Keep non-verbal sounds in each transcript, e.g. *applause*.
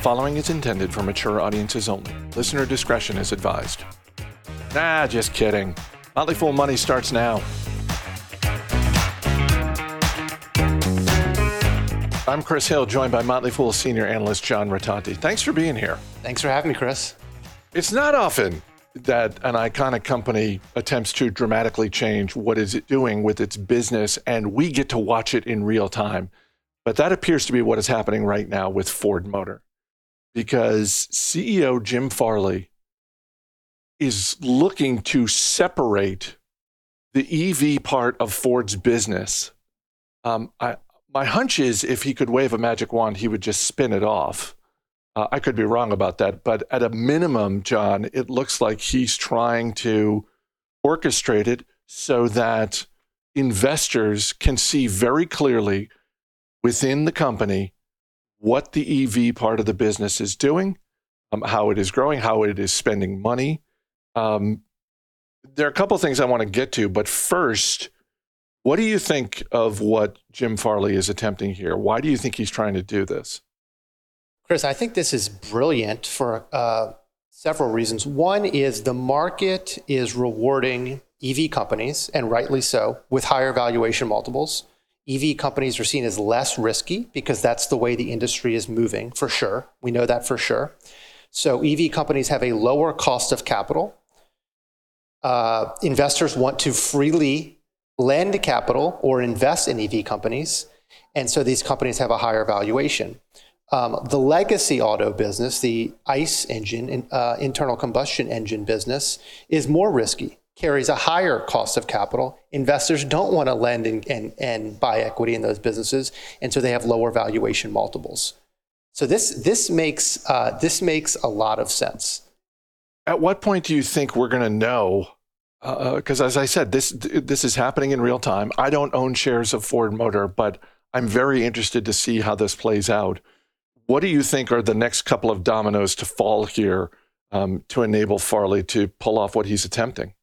following is intended for mature audiences only. Listener discretion is advised. Nah, just kidding. Motley Fool Money starts now. I'm Chris Hill, joined by Motley Fool senior analyst John Rotonti. Thanks for being here. Thanks for having me, Chris. It's not often that an iconic company attempts to dramatically change what is it doing with its business and we get to watch it in real time. But that appears to be what is happening right now with Ford Motor. Because CEO Jim Farley is looking to separate the EV part of Ford's business. Um, I, my hunch is if he could wave a magic wand, he would just spin it off. Uh, I could be wrong about that, but at a minimum, John, it looks like he's trying to orchestrate it so that investors can see very clearly within the company what the EV part of the business is doing, um, how it is growing, how it is spending money. Um, there are a couple things I want to get to, but first, what do you think of what Jim Farley is attempting here? Why do you think he's trying to do this? Chris, I think this is brilliant for uh, several reasons. One is the market is rewarding EV companies, and rightly so, with higher valuation multiples. EV companies are seen as less risky because that's the way the industry is moving, for sure. We know that for sure. So EV companies have a lower cost of capital. Uh, investors want to freely lend capital or invest in EV companies. And so these companies have a higher valuation. Um, the legacy auto business, the ICE engine, uh, internal combustion engine business, is more risky, carries a higher cost of capital. Investors don't want to lend and, and, and buy equity in those businesses, and so they have lower valuation multiples. So this, this, makes, uh, this makes a lot of sense. At what point do you think we're going to know because uh, as I said, this this is happening in real time. I don't own shares of Ford Motor, but I'm very interested to see how this plays out. What do you think are the next couple of dominoes to fall here um, to enable Farley to pull off what he's attempting?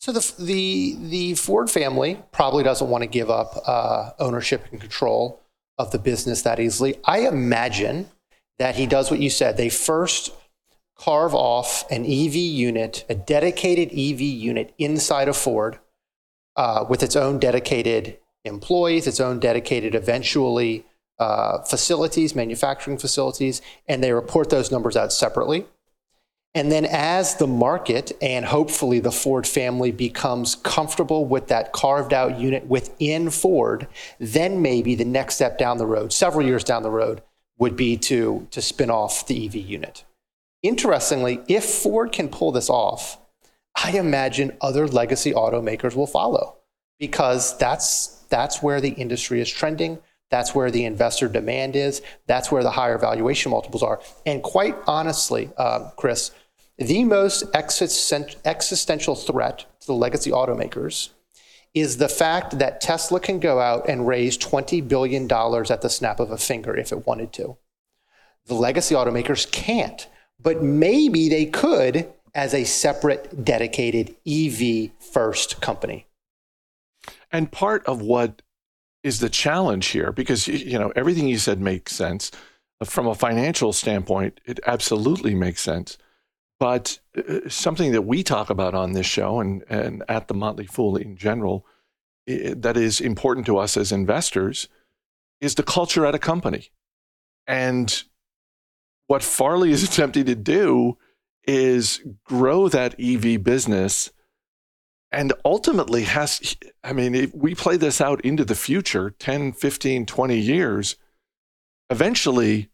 So the the the Ford family probably doesn't want to give up uh, ownership and control of the business that easily. I imagine that he does what you said. They first carve off an EV unit, a dedicated EV unit inside of Ford uh, with its own dedicated employees, its own dedicated eventually uh, facilities, manufacturing facilities, and they report those numbers out separately. And then, as the market and hopefully the Ford family becomes comfortable with that carved out unit within Ford, then maybe the next step down the road, several years down the road, would be to, to spin off the EV unit. Interestingly, if Ford can pull this off, I imagine other legacy automakers will follow because that's, that's where the industry is trending. That's where the investor demand is. That's where the higher valuation multiples are. And quite honestly, uh, Chris, the most existential threat to the legacy automakers is the fact that Tesla can go out and raise $20 billion at the snap of a finger if it wanted to. The legacy automakers can't but maybe they could as a separate, dedicated EV first company. And part of what is the challenge here, because you know everything you said makes sense from a financial standpoint, it absolutely makes sense. But uh, something that we talk about on this show and, and at the Motley Fool in general, that is important to us as investors, is the culture at a company. And what Farley is *laughs* attempting to do is grow that EV business and ultimately has i mean if we play this out into the future 10 15 20 years eventually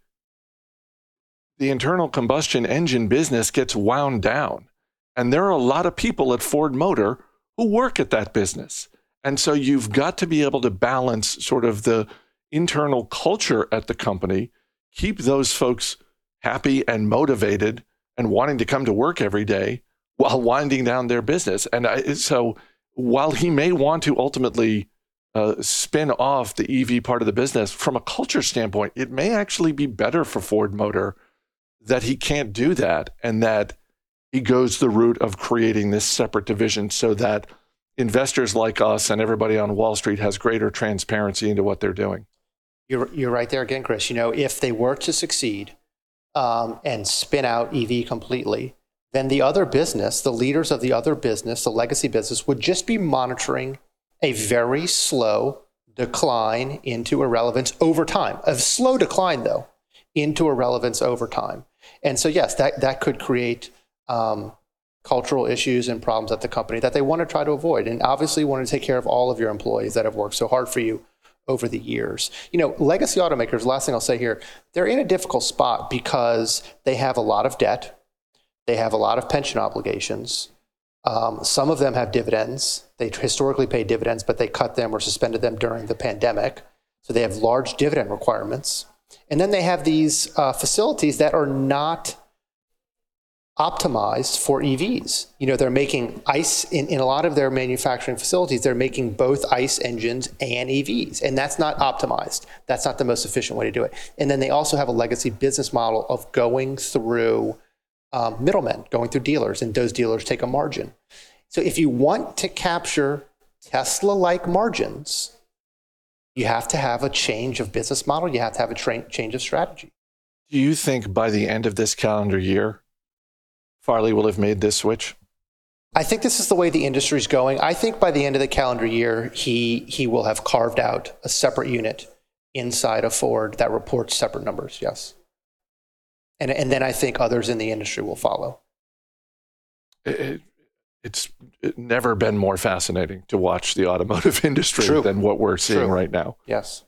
the internal combustion engine business gets wound down. And there are a lot of people at ford motor who work at that business. And so you've got to be able to balance sort of the internal culture at the company keep those folks happy and motivated and wanting to come to work every day while winding down their business. And I, so while he may want to ultimately uh, spin off the EV part of the business, from a culture standpoint, it may actually be better for Ford Motor that he can't do that and that he goes the route of creating this separate division so that investors like us and everybody on Wall Street has greater transparency into what they're doing. You're, you're right there again, Chris. You know, if they were to succeed, um, and spin out EV completely, then the other business, the leaders of the other business, the legacy business, would just be monitoring a very slow decline into irrelevance over time. A slow decline, though, into irrelevance over time. And so, yes, that, that could create um, cultural issues and problems at the company that they want to try to avoid. And obviously, want to take care of all of your employees that have worked so hard for you over the years. You know, legacy automakers, last thing I'll say here, they're in a difficult spot because they have a lot of debt, they have a lot of pension obligations. Um, some of them have dividends. They historically pay dividends, but they cut them or suspended them during the pandemic. So they have large dividend requirements. And then they have these uh, facilities that are not optimized for EVs. You know, they're making ICE in, in a lot of their manufacturing facilities, they're making both ICE engines and EVs. And that's not optimized. That's not the most efficient way to do it. And then they also have a legacy business model of going through um, middlemen, going through dealers, and those dealers take a margin. So if you want to capture Tesla like margins, you have to have a change of business model. You have to have a tra- change of strategy. Do you think by the end of this calendar year, Farley will have made this switch? I think this is the way the industry is going. I think by the end of the calendar year, he he will have carved out a separate unit inside of Ford that reports separate numbers. Yes, and and then I think others in the industry will follow. It, it's never been more fascinating to watch the automotive *laughs* industry True. than what we're seeing True. right now. Yes.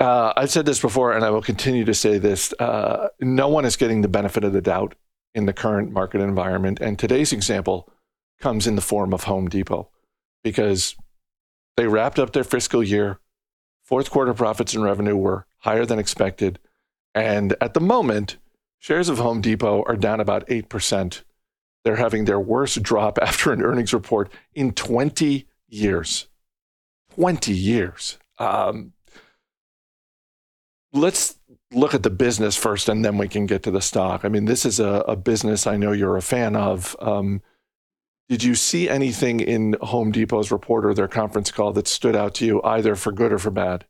Uh, I've said this before, and I will continue to say this: uh, no one is getting the benefit of the doubt in the current market environment. And today's example comes in the form of Home Depot because they wrapped up their fiscal year. Fourth quarter profits and revenue were higher than expected. And at the moment, shares of Home Depot are down about 8%. They're having their worst drop *laughs* after an earnings report in 20 years. 20 years. Um, let's look at the business first and then we can get to the stock. I mean, this is a, a business I know you're a fan of. Um, did you see anything in Home Depot's report or their conference call that stood out to you, either for good or for bad?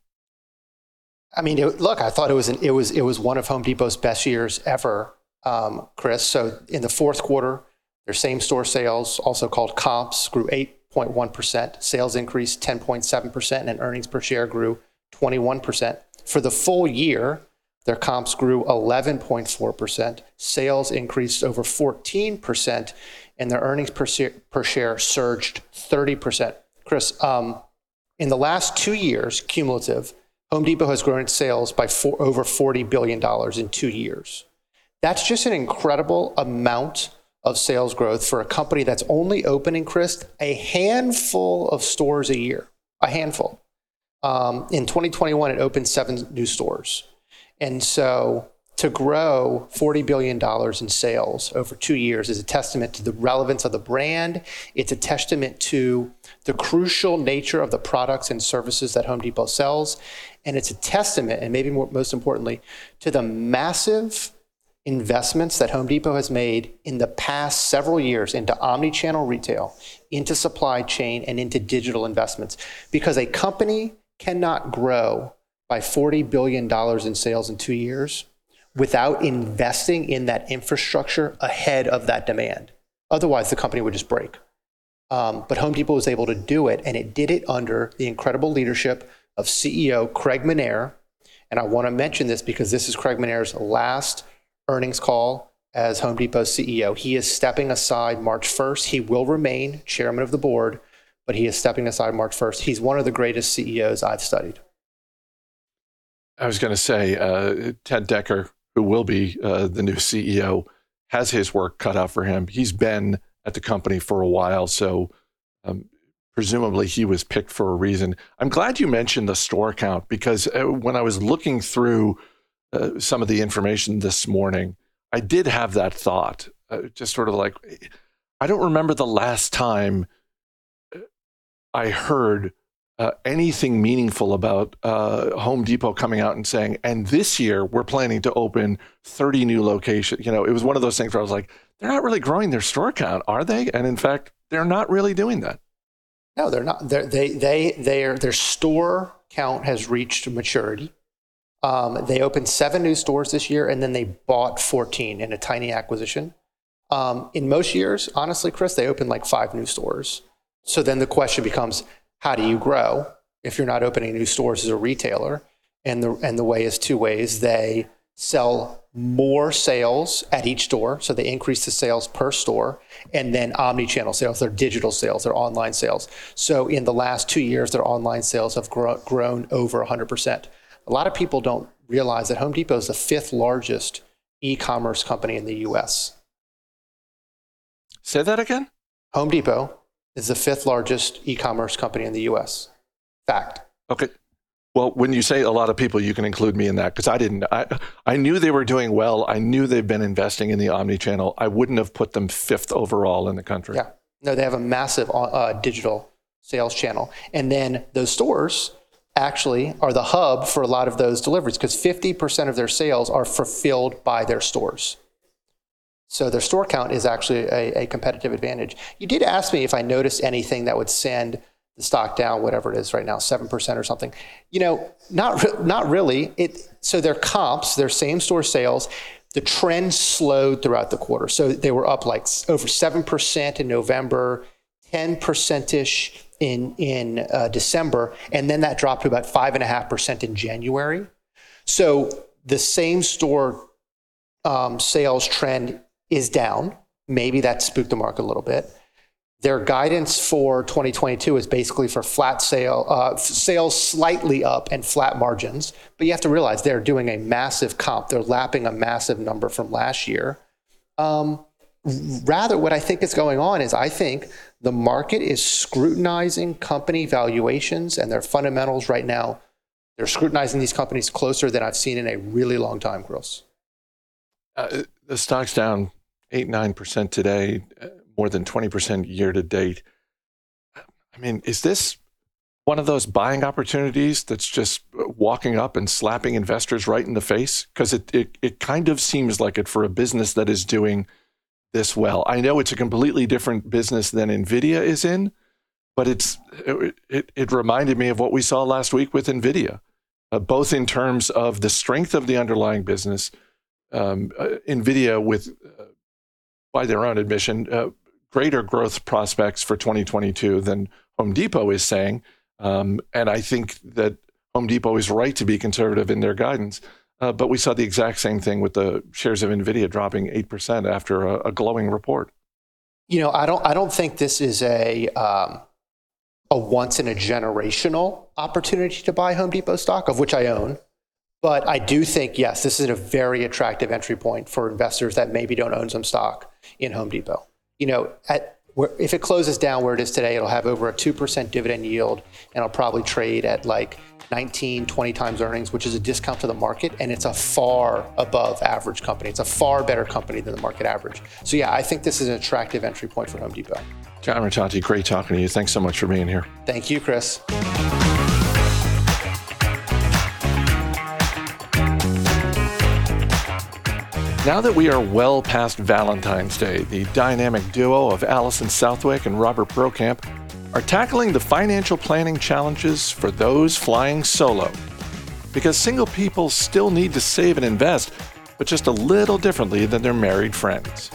I mean, it, look, I thought it was an, it was it was one of Home Depot's best years ever, um, Chris. So in the fourth quarter, their same store sales, also called comps, grew 8.1 percent. Sales increased 10.7 percent, and earnings per share grew 21 percent. For the full year, their comps grew 11.4%, sales increased over 14%, and their earnings per share, per share surged 30%. Chris, um, in the last two years, cumulative, Home Depot has grown its sales by four, over $40 billion in two years. That's just an incredible amount of sales growth for a company that's only opening, Chris, a handful of stores a year. A handful. Um, in 2021, it opened seven new stores. And so to grow $40 billion in sales over two years is a testament to the relevance of the brand. It's a testament to the crucial nature of the products and services that Home Depot sells. And it's a testament, and maybe more, most importantly, to the massive investments that Home Depot has made in the past several years into omni-channel retail, into supply chain, and into digital investments. Because a company cannot grow by $40 billion in sales in two years without investing in that infrastructure ahead of that demand. Otherwise, the company would just break. Um, but Home Depot was able to do it, and it did it under the incredible leadership of CEO Craig Menear. And I want to mention this because this is Craig Menear's last earnings call as Home Depot CEO. He is stepping aside March 1st. He will remain chairman of the board, but he is stepping aside March 1st. He's one of the greatest CEOs I've studied. I was going to say, uh, Ted Decker, who will be uh, the new CEO, has his work cut out for him. He's been at the company for a while, so um, presumably he was picked for a reason. I'm glad you mentioned the store count because uh, when I was looking through uh, some of the information this morning, I did have that thought, uh, just sort of like, I don't remember the last time uh, I heard uh, anything meaningful about uh, Home Depot coming out and saying, and this year we're planning to open 30 new locations. You know, it was one of those things where I was like, they're not really growing their store count, are they? And in fact, they're not really doing that. No, they're not. They're, they they their their store count has reached maturity. Um, they opened seven new stores this year, and then they bought 14 in a tiny acquisition. Um, in most years, honestly, Chris, they open like five new stores. So then the question becomes, how do you grow if you're not opening new stores as a retailer? And the and the way is two ways. They sell more sales at each store, so they increase the sales per store, and then omni-channel sales, their digital sales, their online sales. So in the last two years, their online sales have grow, grown over 100%. A lot of people don't realize that Home Depot is the fifth largest e-commerce company in the U.S. Say that again. Home Depot is the fifth largest e-commerce company in the U.S. Fact. Okay. Well, when you say a lot of people, you can include me in that because I didn't. I I knew they were doing well. I knew they've been investing in the omni channel. I wouldn't have put them fifth overall in the country. Yeah. No, they have a massive uh, digital sales channel, and then those stores actually are the hub for a lot of those deliveries because 50% of their sales are fulfilled by their stores. So their store count is actually a, a competitive advantage. You did ask me if I noticed anything that would send the stock down, whatever it is right now, seven percent or something. You know, not not really. It so their comps, their same store sales, the trend slowed throughout the quarter. So they were up like over seven percent in November, ten percent ish in in uh, December, and then that dropped to about five and a half percent in January. So the same store um, sales trend is down. Maybe that spooked the market a little bit. Their guidance for 2022 is basically for flat sale, uh, sales slightly up and flat margins. But you have to realize they're doing a massive comp. They're lapping a massive number from last year. Um, rather, what I think is going on is I think the market is scrutinizing company valuations and their fundamentals right now. They're scrutinizing these companies closer than I've seen in a really long time, Chris. Uh, the stock's down eight nine percent today more than 20% year to date. I mean, is this one of those buying opportunities that's just walking up and slapping investors right in the face? Because it, it, it kind of seems like it for a business that is doing this well. I know it's a completely different business than NVIDIA is in, but it's it, it, it reminded me of what we saw last week with NVIDIA, uh, both in terms of the strength of the underlying business. Um, uh, NVIDIA, with uh, by their own admission, uh, greater growth prospects for 2022 than Home Depot is saying. Um, and I think that Home Depot is right to be conservative in their guidance. Uh, but we saw the exact same thing with the shares of Nvidia dropping eight percent after a, a, glowing report. You know, I don't. I don't think this is a um, a once in a generational opportunity to buy Home Depot stock, of which I own. But I do think yes, this is a very attractive entry point for investors that maybe don't own some stock in Home Depot you know, at where, if it closes down where it is today, it'll have over a 2% dividend yield and it'll probably trade at like 19, 20 times earnings, which is a discount to the market. And it's a far above average company. It's a far better company than the market average. So, yeah, I think this is an attractive entry point for Home Depot. John Rotonti, great talking to you. Thanks so much for being here. Thank you, Chris. Now that we are well past Valentine's Day, the dynamic duo of Alison Southwick and Robert Brokamp are tackling the financial planning challenges for those flying solo. Because single people still need to save and invest, but just a little differently than their married friends.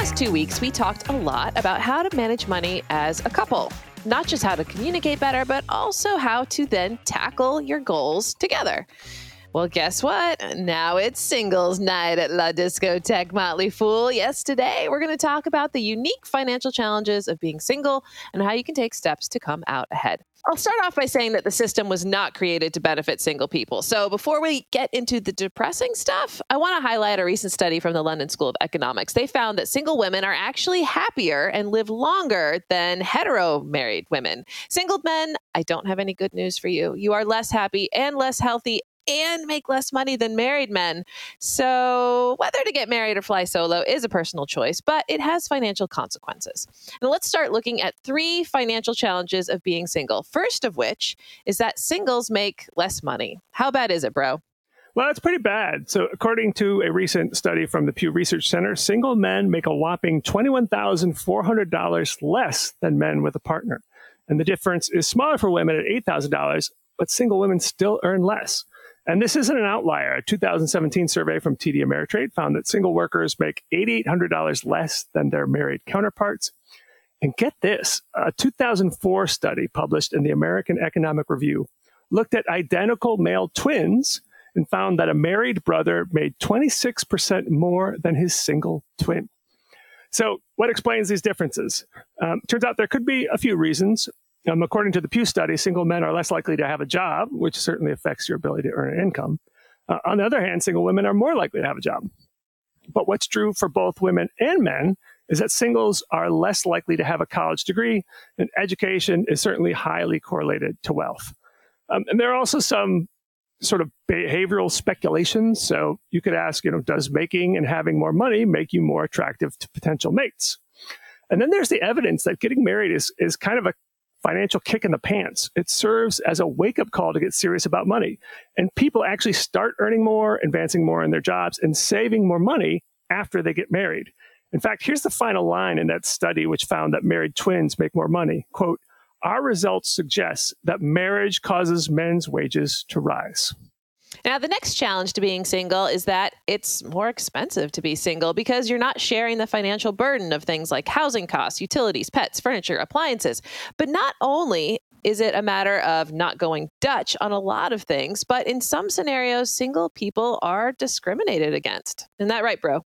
Last two weeks, we talked a lot about how to manage money as a couple not just how to communicate better, but also how to then tackle your goals together. Well, guess what? Now it's singles night at La Discotheque Motley Fool. Yes, today we're going to talk about the unique financial challenges of being single and how you can take steps to come out ahead. I'll start off by saying that the system was not created to benefit single people. So before we get into the depressing stuff, I want to highlight a recent study from the London School of Economics. They found that single women are actually happier and live longer than hetero married women. Single men, I don't have any good news for you. You are less happy and less healthy and make less money than married men. So, whether to get married or fly solo is a personal choice, but it has financial consequences. Now, let's start looking at three financial challenges of being single. First of which is that singles make less money. How bad is it, bro? Well, it's pretty bad. So, according to a recent study from the Pew Research Center, single men make a whopping $21,400 less than men with a partner. And the difference is smaller for women at $8,000, but single women still earn less. And this isn't an outlier. A 2017 survey from TD Ameritrade found that single workers make $8,800 less than their married counterparts. And get this a 2004 study published in the American Economic Review looked at identical male twins and found that a married brother made 26% more than his single twin. So, what explains these differences? Um, turns out there could be a few reasons. Um, according to the Pew study, single men are less likely to have a job, which certainly affects your ability to earn an income. Uh, on the other hand, single women are more likely to have a job. But what's true for both women and men is that singles are less likely to have a college degree, and education is certainly highly correlated to wealth. Um, and there are also some sort of behavioral speculations. So you could ask, you know, does making and having more money make you more attractive to potential mates? And then there's the evidence that getting married is, is kind of a financial kick in the pants. It serves as a wake up call to get serious about money. And people actually start earning more, advancing more in their jobs, and saving more money after they get married. In fact, here's the final line in that study, which found that married twins make more money. Quote, our results suggest that marriage causes men's wages to rise. Now, the next challenge to being single is that it's more expensive to be single because you're not sharing the financial burden of things like housing costs, utilities, pets, furniture, appliances. But not only is it a matter of not going Dutch on a lot of things, but in some scenarios, single people are discriminated against. Isn't that right, bro?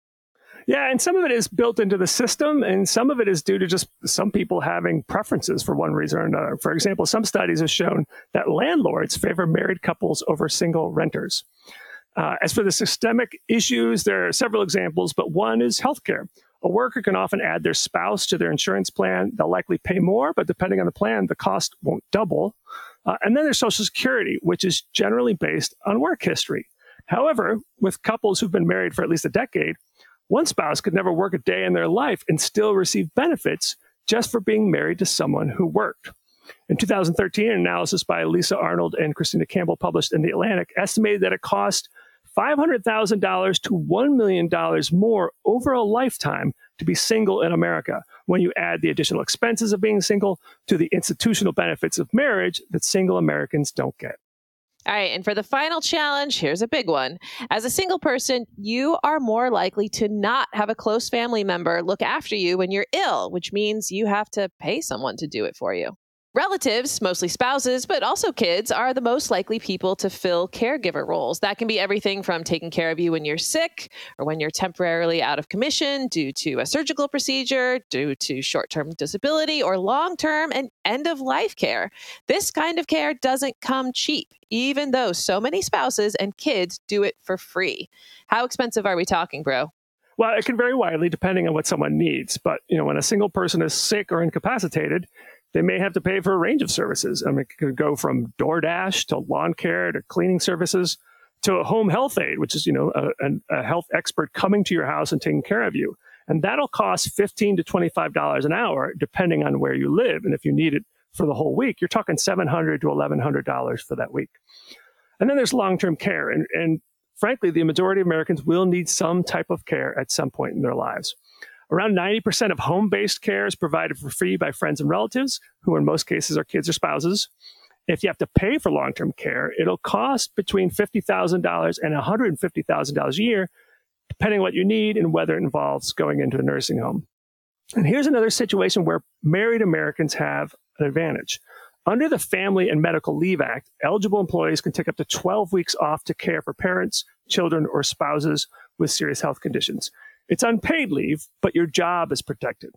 Yeah, and some of it is built into the system, and some of it is due to just some people having preferences for one reason or another. For example, some studies have shown that landlords favor married couples over single renters. Uh, as for the systemic issues, there are several examples, but one is healthcare. A worker can often add their spouse to their insurance plan. They'll likely pay more, but depending on the plan, the cost won't double. Uh, and then there's Social Security, which is generally based on work history. However, with couples who've been married for at least a decade, one spouse could never work a day in their life and still receive benefits just for being married to someone who worked. In 2013, an analysis by Lisa Arnold and Christina Campbell published in The Atlantic estimated that it cost $500,000 to $1 million more over a lifetime to be single in America when you add the additional expenses of being single to the institutional benefits of marriage that single Americans don't get. All right. And for the final challenge, here's a big one. As a single person, you are more likely to not have a close family member look after you when you're ill, which means you have to pay someone to do it for you. Relatives, mostly spouses, but also kids, are the most likely people to fill caregiver roles. That can be everything from taking care of you when you're sick or when you're temporarily out of commission due to a surgical procedure, due to short term disability, or long term and end of life care. This kind of care doesn't come cheap, even though so many spouses and kids do it for free. How expensive are we talking, bro? Well, it can vary widely depending on what someone needs. But, you know, when a single person is sick or incapacitated, they may have to pay for a range of services. I mean, it could go from DoorDash to lawn care to cleaning services to a home health aide, which is, you know, a, a health expert coming to your house and taking care of you. And that'll cost 15 to $25 an hour, depending on where you live. And if you need it for the whole week, you're talking 700 to $1,100 for that week. And then there's long-term care. And, and frankly, the majority of Americans will need some type of care at some point in their lives. Around 90% of home based care is provided for free by friends and relatives, who in most cases are kids or spouses. If you have to pay for long term care, it'll cost between $50,000 and $150,000 a year, depending on what you need and whether it involves going into a nursing home. And here's another situation where married Americans have an advantage. Under the Family and Medical Leave Act, eligible employees can take up to 12 weeks off to care for parents, children, or spouses with serious health conditions. It's unpaid leave, but your job is protected.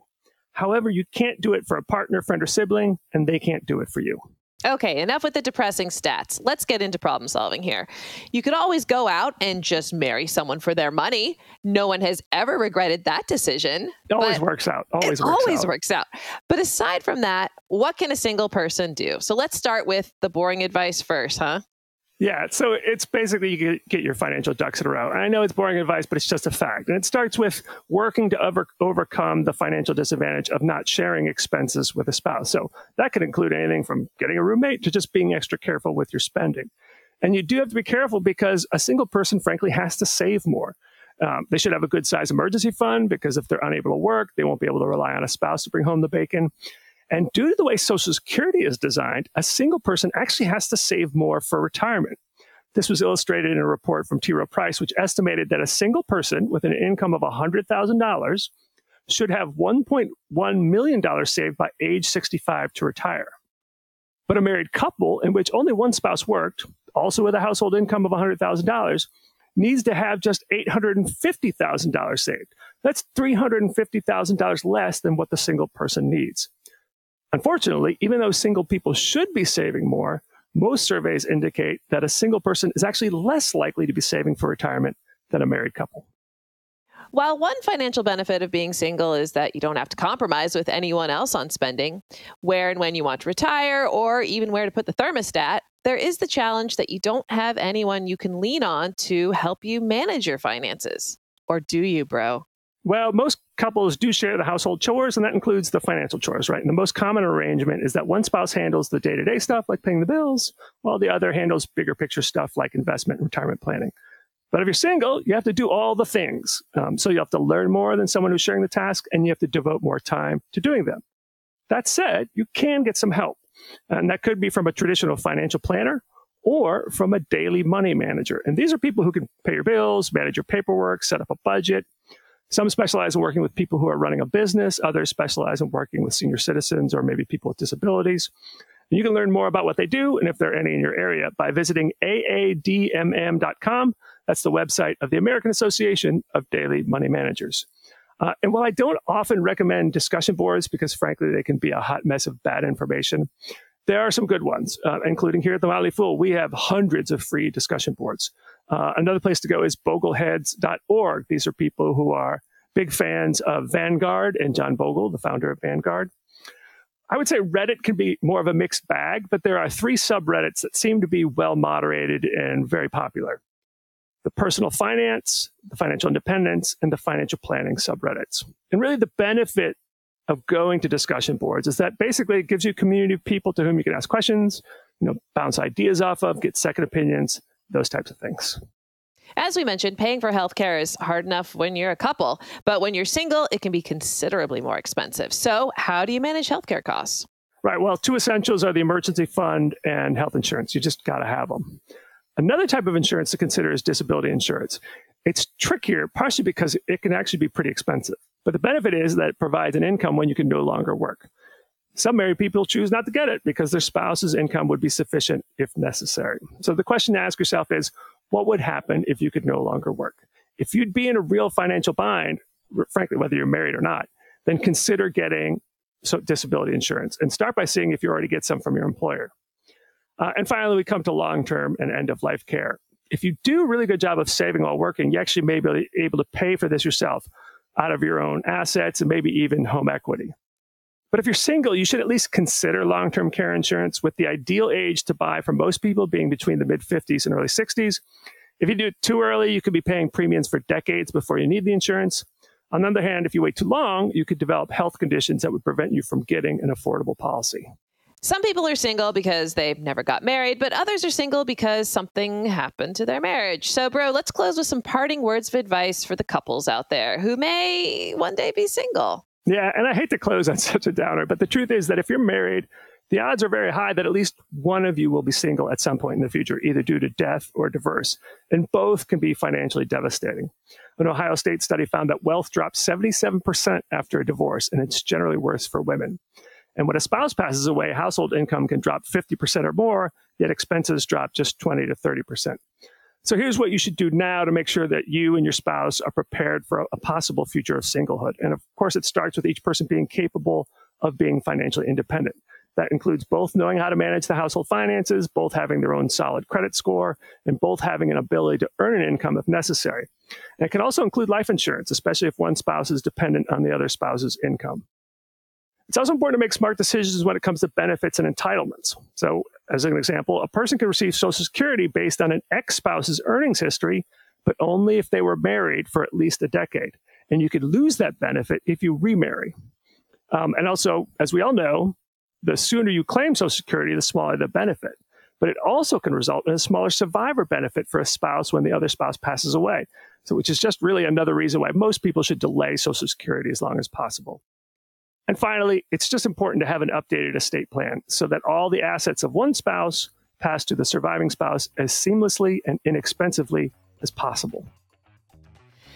However, you can't do it for a partner, friend, or sibling, and they can't do it for you. Okay, enough with the depressing stats. Let's get into problem solving here. You could always go out and just marry someone for their money. No one has ever regretted that decision. It always works out. Always works always out. works out. But aside from that, what can a single person do? So let's start with the boring advice first, huh? Yeah, so it's basically you get, your financial ducks in a row. And I know it's boring advice, but it's just a fact. And it starts with working to over, overcome the financial disadvantage of not sharing expenses with a spouse. So that could include anything from getting a roommate to just being extra careful with your spending. And you do have to be careful because a single person, frankly, has to save more. Um, they should have a good size emergency fund because if they're unable to work, they won't be able to rely on a spouse to bring home the bacon. And due to the way Social Security is designed, a single person actually has to save more for retirement. This was illustrated in a report from T. Rowe Price, which estimated that a single person with an income of $100,000 should have $1.1 million saved by age 65 to retire. But a married couple in which only one spouse worked, also with a household income of $100,000, needs to have just $850,000 saved. That's $350,000 less than what the single person needs. Unfortunately, even though single people should be saving more, most surveys indicate that a single person is actually less likely to be saving for retirement than a married couple. While one financial benefit of being single is that you don't have to compromise with anyone else on spending, where and when you want to retire, or even where to put the thermostat, there is the challenge that you don't have anyone you can lean on to help you manage your finances. Or do you, bro? Well, most couples do share the household chores, and that includes the financial chores, right? And the most common arrangement is that one spouse handles the day to day stuff like paying the bills, while the other handles bigger picture stuff like investment and retirement planning. But if you're single, you have to do all the things. Um, so you have to learn more than someone who's sharing the task, and you have to devote more time to doing them. That said, you can get some help. And that could be from a traditional financial planner or from a daily money manager. And these are people who can pay your bills, manage your paperwork, set up a budget. Some specialize in working with people who are running a business, others specialize in working with senior citizens or maybe people with disabilities. And you can learn more about what they do and if there are any in your area by visiting aadmm.com. That's the website of the American Association of Daily Money Managers. Uh, and while I don't often recommend discussion boards because, frankly, they can be a hot mess of bad information, there are some good ones, uh, including here at the Motley Fool. We have hundreds of free discussion boards. Uh, another place to go is bogleheads.org. These are people who are big fans of Vanguard and John Bogle, the founder of Vanguard. I would say Reddit can be more of a mixed bag, but there are three subreddits that seem to be well moderated and very popular the personal finance, the financial independence, and the financial planning subreddits. And really, the benefit of going to discussion boards is that basically it gives you a community of people to whom you can ask questions, you know, bounce ideas off of, get second opinions, those types of things. As we mentioned, paying for healthcare is hard enough when you're a couple, but when you're single, it can be considerably more expensive. So, how do you manage healthcare costs? Right. Well, two essentials are the emergency fund and health insurance. You just got to have them. Another type of insurance to consider is disability insurance. It's trickier, partially because it can actually be pretty expensive. But the benefit is that it provides an income when you can no longer work. Some married people choose not to get it because their spouse's income would be sufficient if necessary. So the question to ask yourself is what would happen if you could no longer work? If you'd be in a real financial bind, frankly, whether you're married or not, then consider getting disability insurance and start by seeing if you already get some from your employer. Uh, and finally, we come to long term and end of life care. If you do a really good job of saving while working, you actually may be able to pay for this yourself out of your own assets and maybe even home equity. But if you're single, you should at least consider long term care insurance with the ideal age to buy for most people being between the mid 50s and early 60s. If you do it too early, you could be paying premiums for decades before you need the insurance. On the other hand, if you wait too long, you could develop health conditions that would prevent you from getting an affordable policy. Some people are single because they've never got married, but others are single because something happened to their marriage. So, bro, let's close with some parting words of advice for the couples out there who may one day be single. Yeah, and I hate to close on *laughs* such a downer, but the truth is that if you're married, the odds are very high that at least one of you will be single at some point in the future, either due to death or divorce. And both can be financially devastating. An Ohio State study found that wealth drops 77% after a divorce, and it's generally worse for women. And when a spouse passes away, household income can drop 50% or more, yet expenses drop just 20 to 30%. So here's what you should do now to make sure that you and your spouse are prepared for a possible future of singlehood. And of course, it starts with each person being capable of being financially independent. That includes both knowing how to manage the household finances, both having their own solid credit score, and both having an ability to earn an income if necessary. And it can also include life insurance, especially if one spouse is dependent on the other spouse's income. It's also important to make smart decisions when it comes to benefits and entitlements. So, as an example, a person can receive Social Security based on an ex spouse's earnings history, but only if they were married for at least a decade. And you could lose that benefit if you remarry. Um, and also, as we all know, the sooner you claim Social Security, the smaller the benefit. But it also can result in a smaller survivor benefit for a spouse when the other spouse passes away. So, which is just really another reason why most people should delay Social Security as long as possible. And finally, it's just important to have an updated estate plan so that all the assets of one spouse pass to the surviving spouse as seamlessly and inexpensively as possible.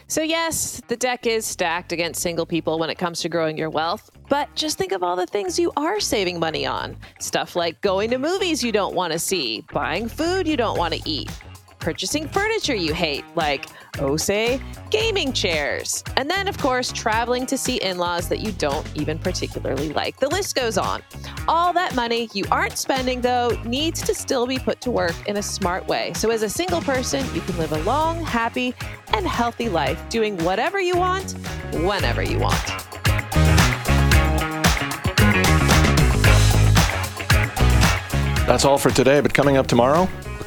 So, yes, the deck is stacked against single people when it comes to growing your wealth, but just think of all the things you are saving money on. Stuff like going to movies you don't want to see, buying food you don't want to eat, purchasing furniture you hate, like, oh, say, gaming chairs. And then, of course, traveling to see in laws that you don't even particularly like. The list goes on. All that money you aren't spending, though, needs to still be put to work in a smart way. So, as a single person, you can live a long, happy, and healthy life doing whatever you want, whenever you want. That's all for today, but coming up tomorrow,